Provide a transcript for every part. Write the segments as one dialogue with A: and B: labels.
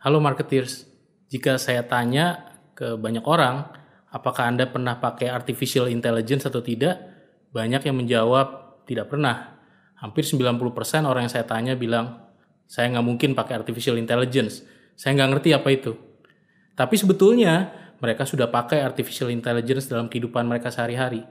A: Halo marketeers, jika saya tanya ke banyak orang, apakah Anda pernah pakai artificial intelligence atau tidak? Banyak yang menjawab tidak pernah. Hampir 90% orang yang saya tanya bilang, saya nggak mungkin pakai artificial intelligence. Saya nggak ngerti apa itu. Tapi sebetulnya mereka sudah pakai artificial intelligence dalam kehidupan mereka sehari-hari.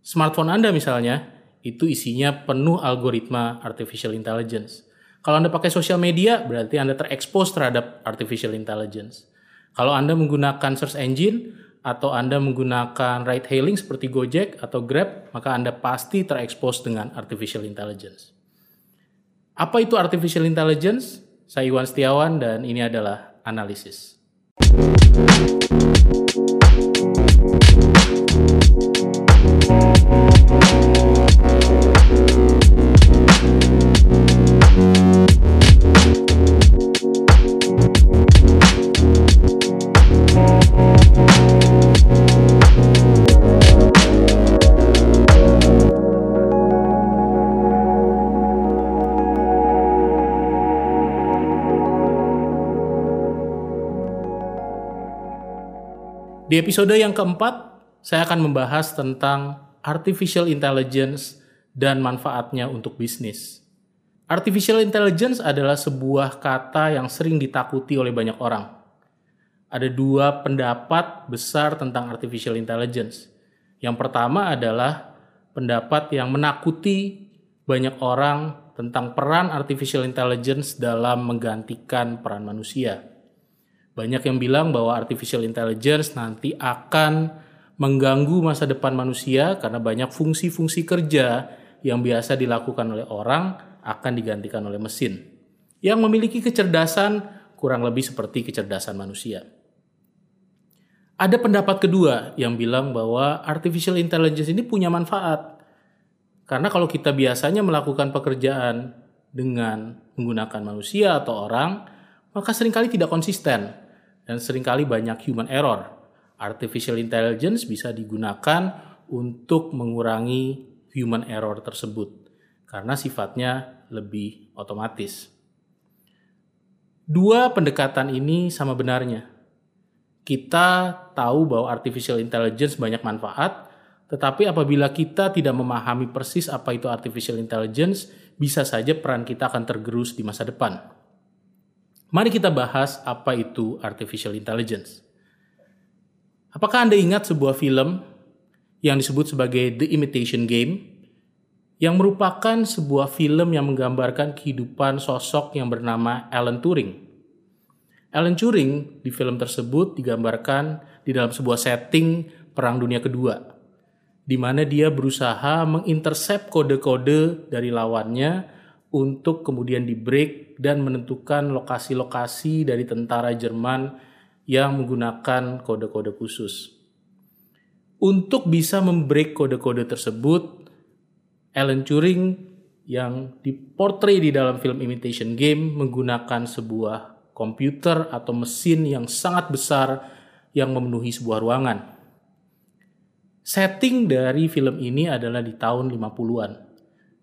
A: Smartphone Anda misalnya, itu isinya penuh algoritma artificial intelligence. Kalau Anda pakai sosial media, berarti Anda terekspos terhadap artificial intelligence. Kalau Anda menggunakan search engine atau Anda menggunakan ride hailing seperti Gojek atau Grab, maka Anda pasti terekspos dengan artificial intelligence. Apa itu artificial intelligence? Saya Iwan Setiawan dan ini adalah analisis. Di episode yang keempat, saya akan membahas tentang artificial intelligence dan manfaatnya untuk bisnis. Artificial intelligence adalah sebuah kata yang sering ditakuti oleh banyak orang. Ada dua pendapat besar tentang artificial intelligence. Yang pertama adalah pendapat yang menakuti banyak orang tentang peran artificial intelligence dalam menggantikan peran manusia. Banyak yang bilang bahwa artificial intelligence nanti akan mengganggu masa depan manusia karena banyak fungsi-fungsi kerja yang biasa dilakukan oleh orang akan digantikan oleh mesin yang memiliki kecerdasan kurang lebih seperti kecerdasan manusia. Ada pendapat kedua yang bilang bahwa artificial intelligence ini punya manfaat. Karena kalau kita biasanya melakukan pekerjaan dengan menggunakan manusia atau orang, maka sering kali tidak konsisten dan sering kali banyak human error. Artificial intelligence bisa digunakan untuk mengurangi human error tersebut karena sifatnya lebih otomatis. Dua pendekatan ini sama benarnya. Kita tahu bahwa artificial intelligence banyak manfaat, tetapi apabila kita tidak memahami persis apa itu artificial intelligence, bisa saja peran kita akan tergerus di masa depan. Mari kita bahas apa itu artificial intelligence. Apakah Anda ingat sebuah film yang disebut sebagai The Imitation Game yang merupakan sebuah film yang menggambarkan kehidupan sosok yang bernama Alan Turing. Alan Turing di film tersebut digambarkan di dalam sebuah setting Perang Dunia Kedua, di mana dia berusaha mengintersep kode-kode dari lawannya untuk kemudian di break dan menentukan lokasi-lokasi dari tentara Jerman yang menggunakan kode-kode khusus. Untuk bisa membreak kode-kode tersebut, Alan Turing yang diportray di dalam film Imitation Game menggunakan sebuah komputer atau mesin yang sangat besar yang memenuhi sebuah ruangan. Setting dari film ini adalah di tahun 50-an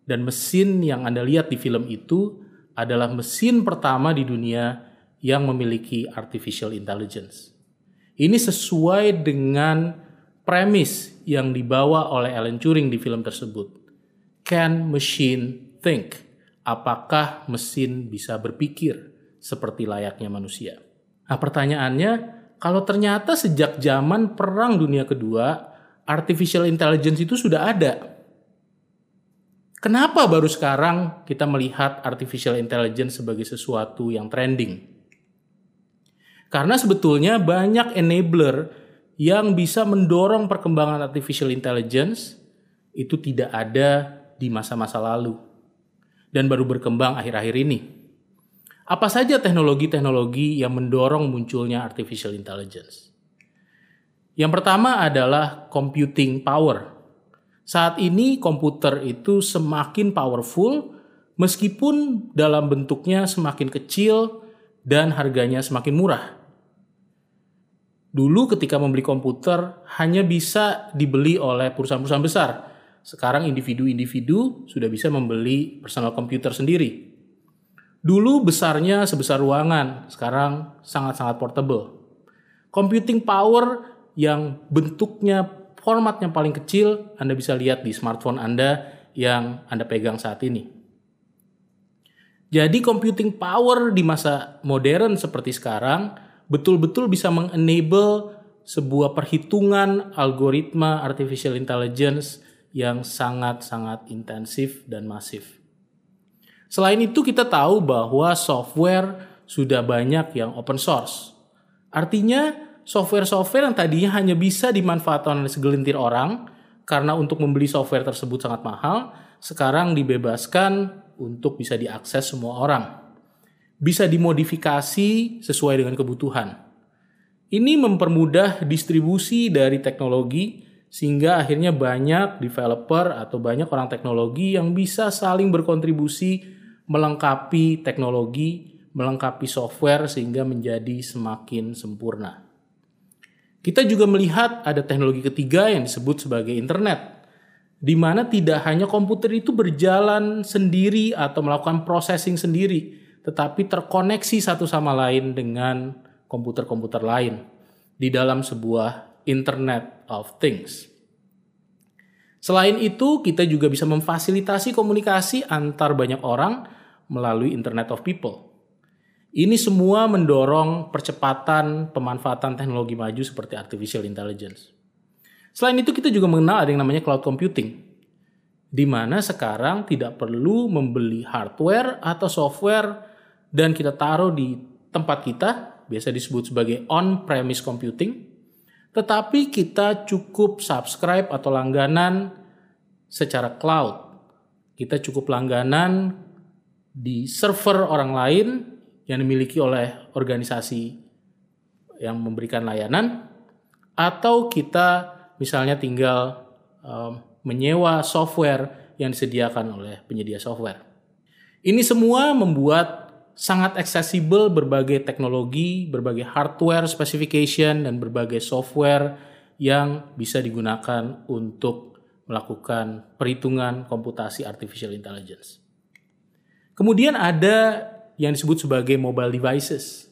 A: dan mesin yang Anda lihat di film itu adalah mesin pertama di dunia yang memiliki artificial intelligence. Ini sesuai dengan premis yang dibawa oleh Alan Turing di film tersebut. Can machine think? Apakah mesin bisa berpikir seperti layaknya manusia? Nah, pertanyaannya, kalau ternyata sejak zaman Perang Dunia Kedua, artificial intelligence itu sudah ada, Kenapa baru sekarang kita melihat artificial intelligence sebagai sesuatu yang trending? Karena sebetulnya banyak enabler yang bisa mendorong perkembangan artificial intelligence itu tidak ada di masa-masa lalu dan baru berkembang akhir-akhir ini. Apa saja teknologi-teknologi yang mendorong munculnya artificial intelligence? Yang pertama adalah computing power saat ini komputer itu semakin powerful meskipun dalam bentuknya semakin kecil dan harganya semakin murah. Dulu ketika membeli komputer hanya bisa dibeli oleh perusahaan-perusahaan besar. Sekarang individu-individu sudah bisa membeli personal komputer sendiri. Dulu besarnya sebesar ruangan, sekarang sangat-sangat portable. Computing power yang bentuknya formatnya paling kecil Anda bisa lihat di smartphone Anda yang Anda pegang saat ini. Jadi computing power di masa modern seperti sekarang betul-betul bisa mengenable sebuah perhitungan algoritma artificial intelligence yang sangat-sangat intensif dan masif. Selain itu kita tahu bahwa software sudah banyak yang open source. Artinya software-software yang tadinya hanya bisa dimanfaatkan oleh segelintir orang karena untuk membeli software tersebut sangat mahal, sekarang dibebaskan untuk bisa diakses semua orang. Bisa dimodifikasi sesuai dengan kebutuhan. Ini mempermudah distribusi dari teknologi sehingga akhirnya banyak developer atau banyak orang teknologi yang bisa saling berkontribusi melengkapi teknologi, melengkapi software sehingga menjadi semakin sempurna. Kita juga melihat ada teknologi ketiga yang disebut sebagai internet, di mana tidak hanya komputer itu berjalan sendiri atau melakukan processing sendiri, tetapi terkoneksi satu sama lain dengan komputer-komputer lain di dalam sebuah Internet of Things. Selain itu, kita juga bisa memfasilitasi komunikasi antar banyak orang melalui Internet of People. Ini semua mendorong percepatan pemanfaatan teknologi maju seperti artificial intelligence. Selain itu kita juga mengenal ada yang namanya cloud computing. Di mana sekarang tidak perlu membeli hardware atau software dan kita taruh di tempat kita, biasa disebut sebagai on-premise computing, tetapi kita cukup subscribe atau langganan secara cloud. Kita cukup langganan di server orang lain yang dimiliki oleh organisasi yang memberikan layanan atau kita misalnya tinggal um, menyewa software yang disediakan oleh penyedia software. Ini semua membuat sangat aksesibel berbagai teknologi, berbagai hardware specification, dan berbagai software yang bisa digunakan untuk melakukan perhitungan komputasi artificial intelligence. Kemudian ada yang disebut sebagai mobile devices.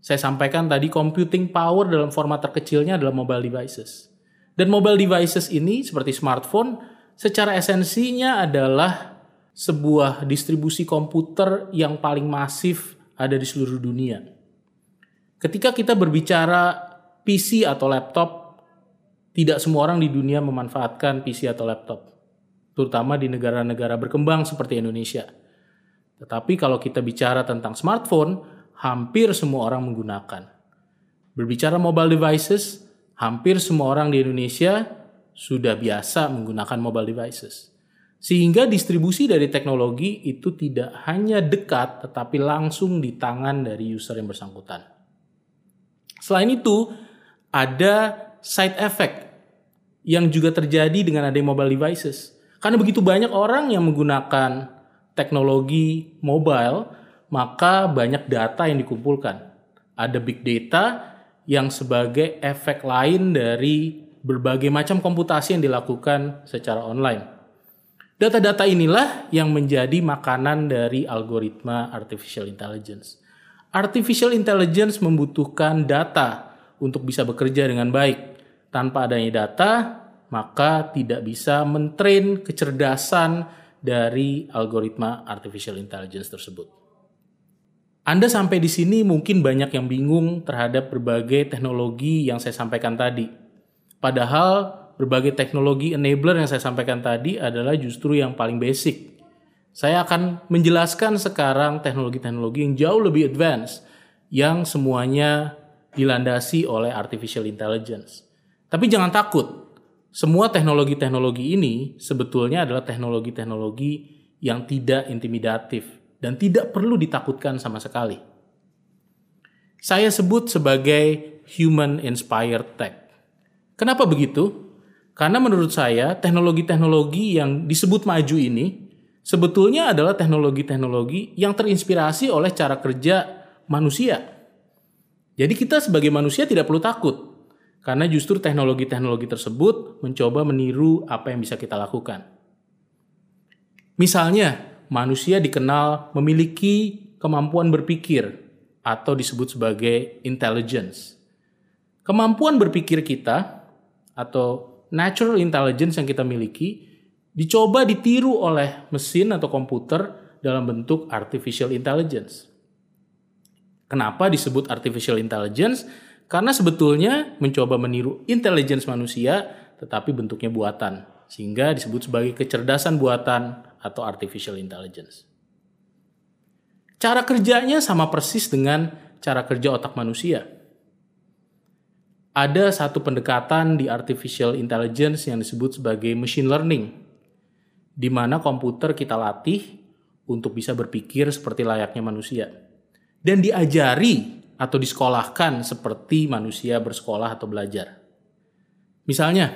A: Saya sampaikan tadi computing power dalam format terkecilnya adalah mobile devices. Dan mobile devices ini seperti smartphone secara esensinya adalah sebuah distribusi komputer yang paling masif ada di seluruh dunia. Ketika kita berbicara PC atau laptop, tidak semua orang di dunia memanfaatkan PC atau laptop, terutama di negara-negara berkembang seperti Indonesia. Tetapi kalau kita bicara tentang smartphone, hampir semua orang menggunakan. Berbicara mobile devices, hampir semua orang di Indonesia sudah biasa menggunakan mobile devices. Sehingga distribusi dari teknologi itu tidak hanya dekat tetapi langsung di tangan dari user yang bersangkutan. Selain itu, ada side effect yang juga terjadi dengan adanya mobile devices. Karena begitu banyak orang yang menggunakan teknologi mobile, maka banyak data yang dikumpulkan. Ada big data yang sebagai efek lain dari berbagai macam komputasi yang dilakukan secara online. Data-data inilah yang menjadi makanan dari algoritma artificial intelligence. Artificial intelligence membutuhkan data untuk bisa bekerja dengan baik. Tanpa adanya data, maka tidak bisa mentrain kecerdasan dari algoritma artificial intelligence tersebut. Anda sampai di sini mungkin banyak yang bingung terhadap berbagai teknologi yang saya sampaikan tadi. Padahal berbagai teknologi enabler yang saya sampaikan tadi adalah justru yang paling basic. Saya akan menjelaskan sekarang teknologi-teknologi yang jauh lebih advance yang semuanya dilandasi oleh artificial intelligence. Tapi jangan takut. Semua teknologi-teknologi ini sebetulnya adalah teknologi-teknologi yang tidak intimidatif dan tidak perlu ditakutkan sama sekali. Saya sebut sebagai human inspired tech. Kenapa begitu? Karena menurut saya teknologi-teknologi yang disebut maju ini sebetulnya adalah teknologi-teknologi yang terinspirasi oleh cara kerja manusia. Jadi kita sebagai manusia tidak perlu takut karena justru teknologi-teknologi tersebut mencoba meniru apa yang bisa kita lakukan. Misalnya, manusia dikenal memiliki kemampuan berpikir atau disebut sebagai intelligence. Kemampuan berpikir kita atau natural intelligence yang kita miliki dicoba ditiru oleh mesin atau komputer dalam bentuk artificial intelligence. Kenapa disebut artificial intelligence? Karena sebetulnya mencoba meniru intelligence manusia tetapi bentuknya buatan sehingga disebut sebagai kecerdasan buatan atau artificial intelligence. Cara kerjanya sama persis dengan cara kerja otak manusia. Ada satu pendekatan di artificial intelligence yang disebut sebagai machine learning, di mana komputer kita latih untuk bisa berpikir seperti layaknya manusia, dan diajari atau disekolahkan seperti manusia bersekolah atau belajar. Misalnya,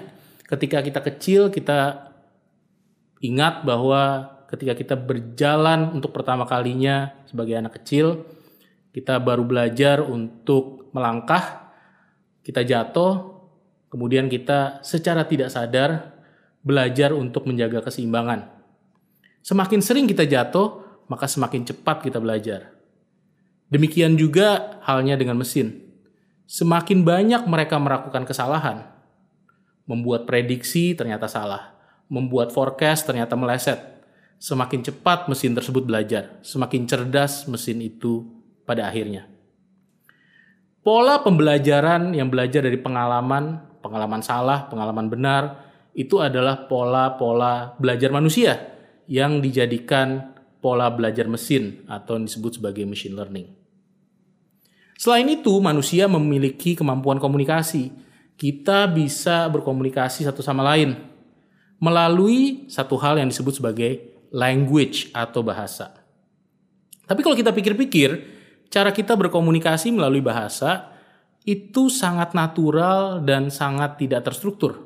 A: ketika kita kecil, kita ingat bahwa ketika kita berjalan untuk pertama kalinya sebagai anak kecil, kita baru belajar untuk melangkah, kita jatuh, kemudian kita secara tidak sadar belajar untuk menjaga keseimbangan. Semakin sering kita jatuh, maka semakin cepat kita belajar. Demikian juga halnya dengan mesin. Semakin banyak mereka melakukan kesalahan, membuat prediksi ternyata salah, membuat forecast ternyata meleset, semakin cepat mesin tersebut belajar, semakin cerdas mesin itu pada akhirnya. Pola pembelajaran yang belajar dari pengalaman, pengalaman salah, pengalaman benar, itu adalah pola-pola belajar manusia yang dijadikan pola belajar mesin atau disebut sebagai machine learning. Selain itu, manusia memiliki kemampuan komunikasi. Kita bisa berkomunikasi satu sama lain melalui satu hal yang disebut sebagai language atau bahasa. Tapi kalau kita pikir-pikir, cara kita berkomunikasi melalui bahasa itu sangat natural dan sangat tidak terstruktur.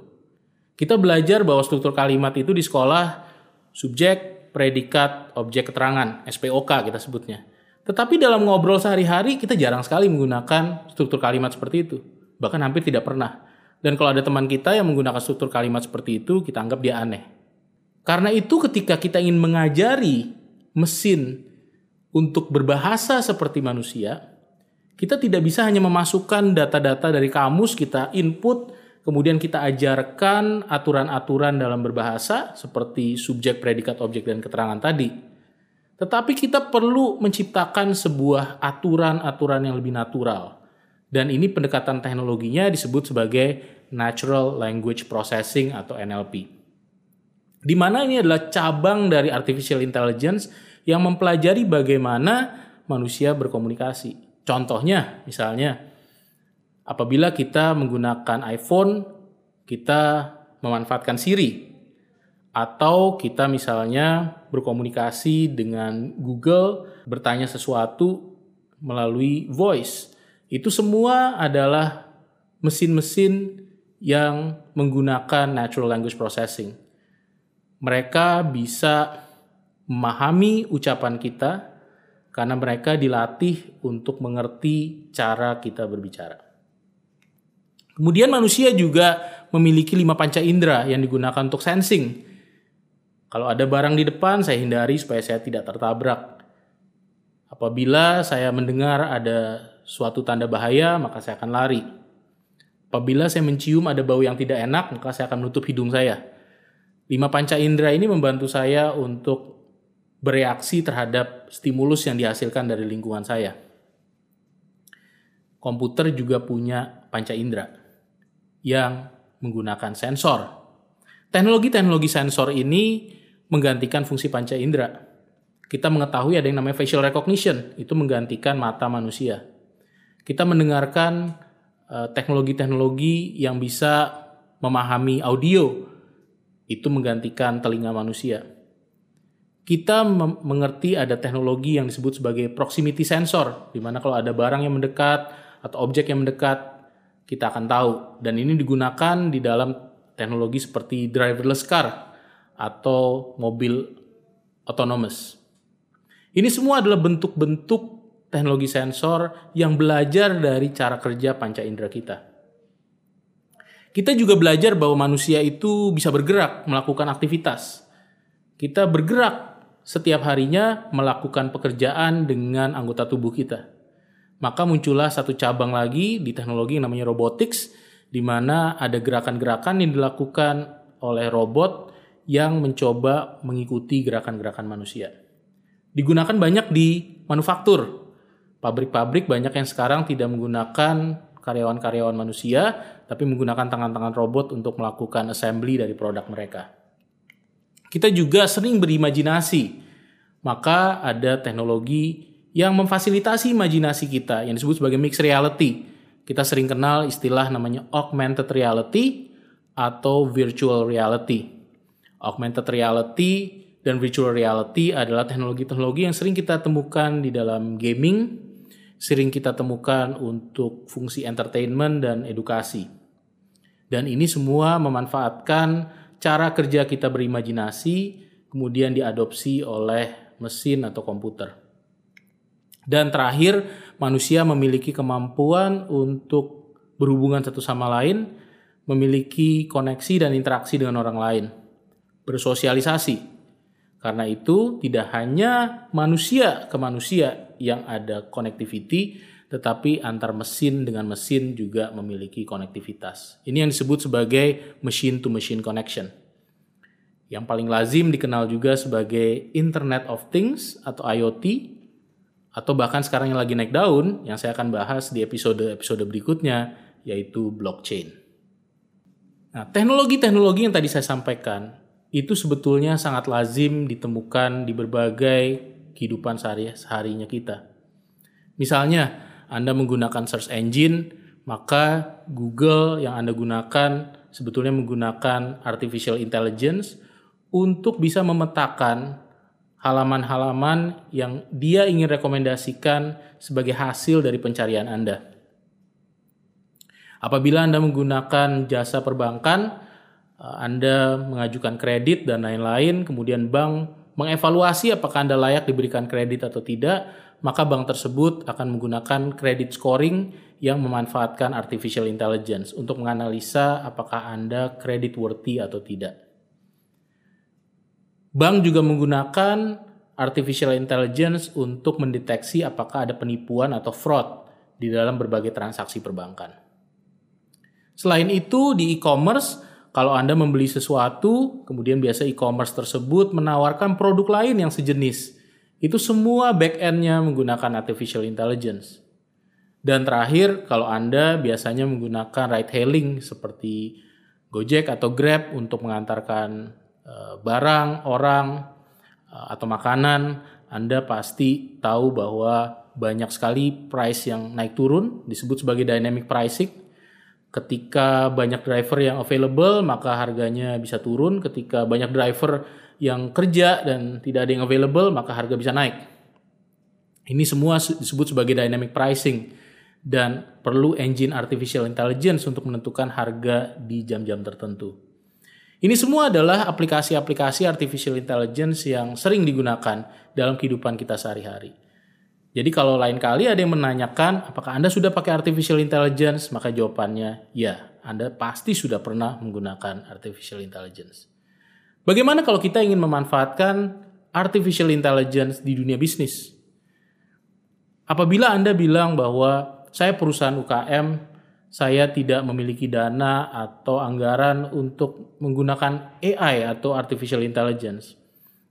A: Kita belajar bahwa struktur kalimat itu di sekolah subjek, predikat, objek keterangan, SPOK kita sebutnya. Tetapi dalam ngobrol sehari-hari kita jarang sekali menggunakan struktur kalimat seperti itu. Bahkan hampir tidak pernah. Dan kalau ada teman kita yang menggunakan struktur kalimat seperti itu, kita anggap dia aneh. Karena itu ketika kita ingin mengajari mesin untuk berbahasa seperti manusia, kita tidak bisa hanya memasukkan data-data dari kamus kita input, kemudian kita ajarkan aturan-aturan dalam berbahasa seperti subjek, predikat, objek, dan keterangan tadi. Tetapi kita perlu menciptakan sebuah aturan-aturan yang lebih natural. Dan ini pendekatan teknologinya disebut sebagai Natural Language Processing atau NLP di mana ini adalah cabang dari artificial intelligence yang mempelajari bagaimana manusia berkomunikasi. Contohnya, misalnya, apabila kita menggunakan iPhone, kita memanfaatkan Siri, atau kita misalnya berkomunikasi dengan Google, bertanya sesuatu melalui voice. Itu semua adalah mesin-mesin yang menggunakan natural language processing mereka bisa memahami ucapan kita karena mereka dilatih untuk mengerti cara kita berbicara. Kemudian manusia juga memiliki lima panca indera yang digunakan untuk sensing. Kalau ada barang di depan, saya hindari supaya saya tidak tertabrak. Apabila saya mendengar ada suatu tanda bahaya, maka saya akan lari. Apabila saya mencium ada bau yang tidak enak, maka saya akan menutup hidung saya. Lima panca indera ini membantu saya untuk bereaksi terhadap stimulus yang dihasilkan dari lingkungan saya. Komputer juga punya panca indera yang menggunakan sensor. Teknologi-teknologi sensor ini menggantikan fungsi panca indera. Kita mengetahui ada yang namanya facial recognition, itu menggantikan mata manusia. Kita mendengarkan eh, teknologi-teknologi yang bisa memahami audio, itu menggantikan telinga manusia. Kita mengerti ada teknologi yang disebut sebagai proximity sensor, di mana kalau ada barang yang mendekat atau objek yang mendekat, kita akan tahu. Dan ini digunakan di dalam teknologi seperti driverless car atau mobil autonomous. Ini semua adalah bentuk-bentuk teknologi sensor yang belajar dari cara kerja panca indera kita. Kita juga belajar bahwa manusia itu bisa bergerak, melakukan aktivitas. Kita bergerak setiap harinya melakukan pekerjaan dengan anggota tubuh kita. Maka muncullah satu cabang lagi di teknologi yang namanya robotics, di mana ada gerakan-gerakan yang dilakukan oleh robot yang mencoba mengikuti gerakan-gerakan manusia. Digunakan banyak di manufaktur. Pabrik-pabrik banyak yang sekarang tidak menggunakan karyawan-karyawan manusia, tapi menggunakan tangan-tangan robot untuk melakukan assembly dari produk mereka. Kita juga sering berimajinasi, maka ada teknologi yang memfasilitasi imajinasi kita yang disebut sebagai mixed reality. Kita sering kenal istilah namanya augmented reality atau virtual reality. Augmented reality dan virtual reality adalah teknologi-teknologi yang sering kita temukan di dalam gaming, sering kita temukan untuk fungsi entertainment dan edukasi. Dan ini semua memanfaatkan cara kerja kita berimajinasi, kemudian diadopsi oleh mesin atau komputer. Dan terakhir, manusia memiliki kemampuan untuk berhubungan satu sama lain, memiliki koneksi dan interaksi dengan orang lain, bersosialisasi, karena itu, tidak hanya manusia ke manusia yang ada connectivity, tetapi antar mesin dengan mesin juga memiliki konektivitas. Ini yang disebut sebagai machine-to-machine connection. Yang paling lazim dikenal juga sebagai Internet of Things atau IoT, atau bahkan sekarang yang lagi naik daun, yang saya akan bahas di episode-episode berikutnya, yaitu blockchain. Nah, teknologi-teknologi yang tadi saya sampaikan itu sebetulnya sangat lazim ditemukan di berbagai kehidupan sehari-harinya kita. Misalnya, Anda menggunakan search engine, maka Google yang Anda gunakan sebetulnya menggunakan artificial intelligence untuk bisa memetakan halaman-halaman yang dia ingin rekomendasikan sebagai hasil dari pencarian Anda. Apabila Anda menggunakan jasa perbankan, Anda mengajukan kredit dan lain-lain, kemudian bank mengevaluasi apakah Anda layak diberikan kredit atau tidak, maka bank tersebut akan menggunakan kredit scoring yang memanfaatkan artificial intelligence untuk menganalisa apakah Anda kredit worthy atau tidak. Bank juga menggunakan artificial intelligence untuk mendeteksi apakah ada penipuan atau fraud di dalam berbagai transaksi perbankan. Selain itu, di e-commerce kalau Anda membeli sesuatu, kemudian biasa e-commerce tersebut menawarkan produk lain yang sejenis. Itu semua back-end-nya menggunakan artificial intelligence. Dan terakhir, kalau Anda biasanya menggunakan ride-hailing seperti Gojek atau Grab untuk mengantarkan uh, barang, orang, uh, atau makanan, Anda pasti tahu bahwa banyak sekali price yang naik turun, disebut sebagai dynamic pricing ketika banyak driver yang available maka harganya bisa turun. Ketika banyak driver yang kerja dan tidak ada yang available maka harga bisa naik. Ini semua disebut sebagai dynamic pricing dan perlu engine artificial intelligence untuk menentukan harga di jam-jam tertentu. Ini semua adalah aplikasi-aplikasi artificial intelligence yang sering digunakan dalam kehidupan kita sehari-hari jadi kalau lain kali ada yang menanyakan apakah Anda sudah pakai artificial intelligence, maka jawabannya ya, Anda pasti sudah pernah menggunakan artificial intelligence. Bagaimana kalau kita ingin memanfaatkan artificial intelligence di dunia bisnis? Apabila Anda bilang bahwa saya perusahaan UKM, saya tidak memiliki dana atau anggaran untuk menggunakan AI atau artificial intelligence,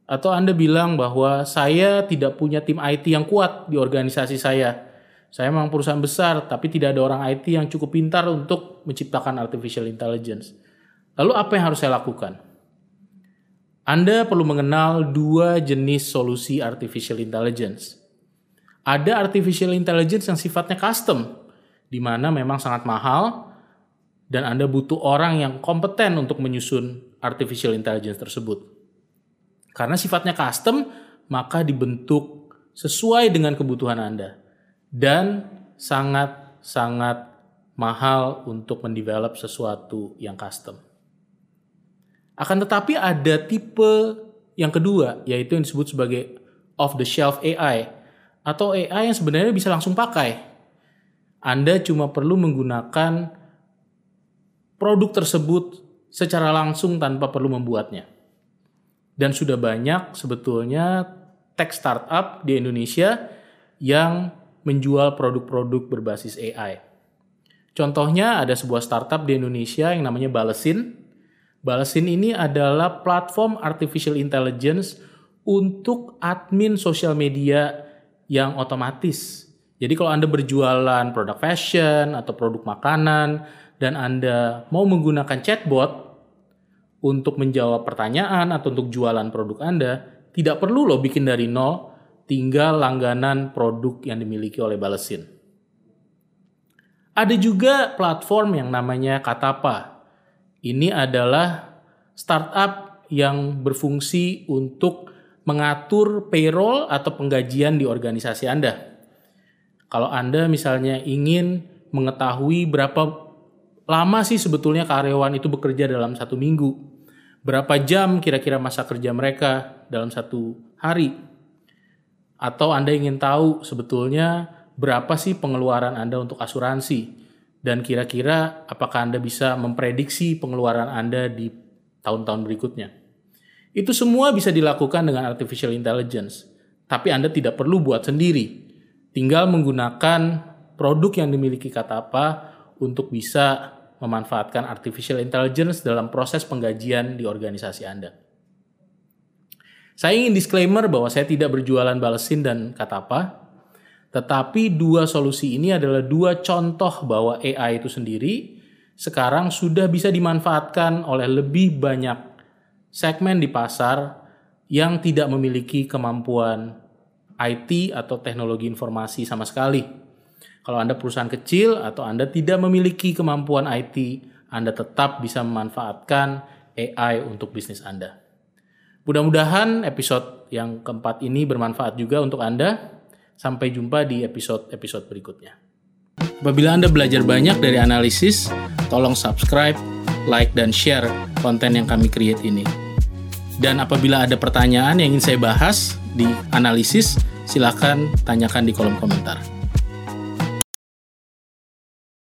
A: atau Anda bilang bahwa saya tidak punya tim IT yang kuat di organisasi saya. Saya memang perusahaan besar, tapi tidak ada orang IT yang cukup pintar untuk menciptakan artificial intelligence. Lalu apa yang harus saya lakukan? Anda perlu mengenal dua jenis solusi artificial intelligence. Ada artificial intelligence yang sifatnya custom, di mana memang sangat mahal, dan Anda butuh orang yang kompeten untuk menyusun artificial intelligence tersebut. Karena sifatnya custom, maka dibentuk sesuai dengan kebutuhan Anda. Dan sangat-sangat mahal untuk mendevelop sesuatu yang custom. Akan tetapi ada tipe yang kedua, yaitu yang disebut sebagai off-the-shelf AI, atau AI yang sebenarnya bisa langsung pakai. Anda cuma perlu menggunakan produk tersebut secara langsung tanpa perlu membuatnya. Dan sudah banyak sebetulnya tech startup di Indonesia yang menjual produk-produk berbasis AI. Contohnya ada sebuah startup di Indonesia yang namanya Balesin. Balesin ini adalah platform artificial intelligence untuk admin sosial media yang otomatis. Jadi kalau Anda berjualan produk fashion atau produk makanan dan Anda mau menggunakan chatbot untuk menjawab pertanyaan atau untuk jualan produk Anda, tidak perlu loh bikin dari nol, tinggal langganan produk yang dimiliki oleh Balesin. Ada juga platform yang namanya Katapa. Ini adalah startup yang berfungsi untuk mengatur payroll atau penggajian di organisasi Anda. Kalau Anda misalnya ingin mengetahui berapa lama sih sebetulnya karyawan itu bekerja dalam satu minggu, berapa jam kira-kira masa kerja mereka dalam satu hari. Atau Anda ingin tahu sebetulnya berapa sih pengeluaran Anda untuk asuransi dan kira-kira apakah Anda bisa memprediksi pengeluaran Anda di tahun-tahun berikutnya. Itu semua bisa dilakukan dengan artificial intelligence, tapi Anda tidak perlu buat sendiri. Tinggal menggunakan produk yang dimiliki kata apa untuk bisa memanfaatkan artificial intelligence dalam proses penggajian di organisasi Anda. Saya ingin disclaimer bahwa saya tidak berjualan balesin dan kata apa, tetapi dua solusi ini adalah dua contoh bahwa AI itu sendiri sekarang sudah bisa dimanfaatkan oleh lebih banyak segmen di pasar yang tidak memiliki kemampuan IT atau teknologi informasi sama sekali. Kalau Anda perusahaan kecil atau Anda tidak memiliki kemampuan IT, Anda tetap bisa memanfaatkan AI untuk bisnis Anda. Mudah-mudahan episode yang keempat ini bermanfaat juga untuk Anda. Sampai jumpa di episode-episode berikutnya. Apabila Anda belajar banyak dari analisis, tolong subscribe, like, dan share konten yang kami create ini. Dan apabila ada pertanyaan yang ingin saya bahas di analisis, silakan tanyakan di kolom komentar.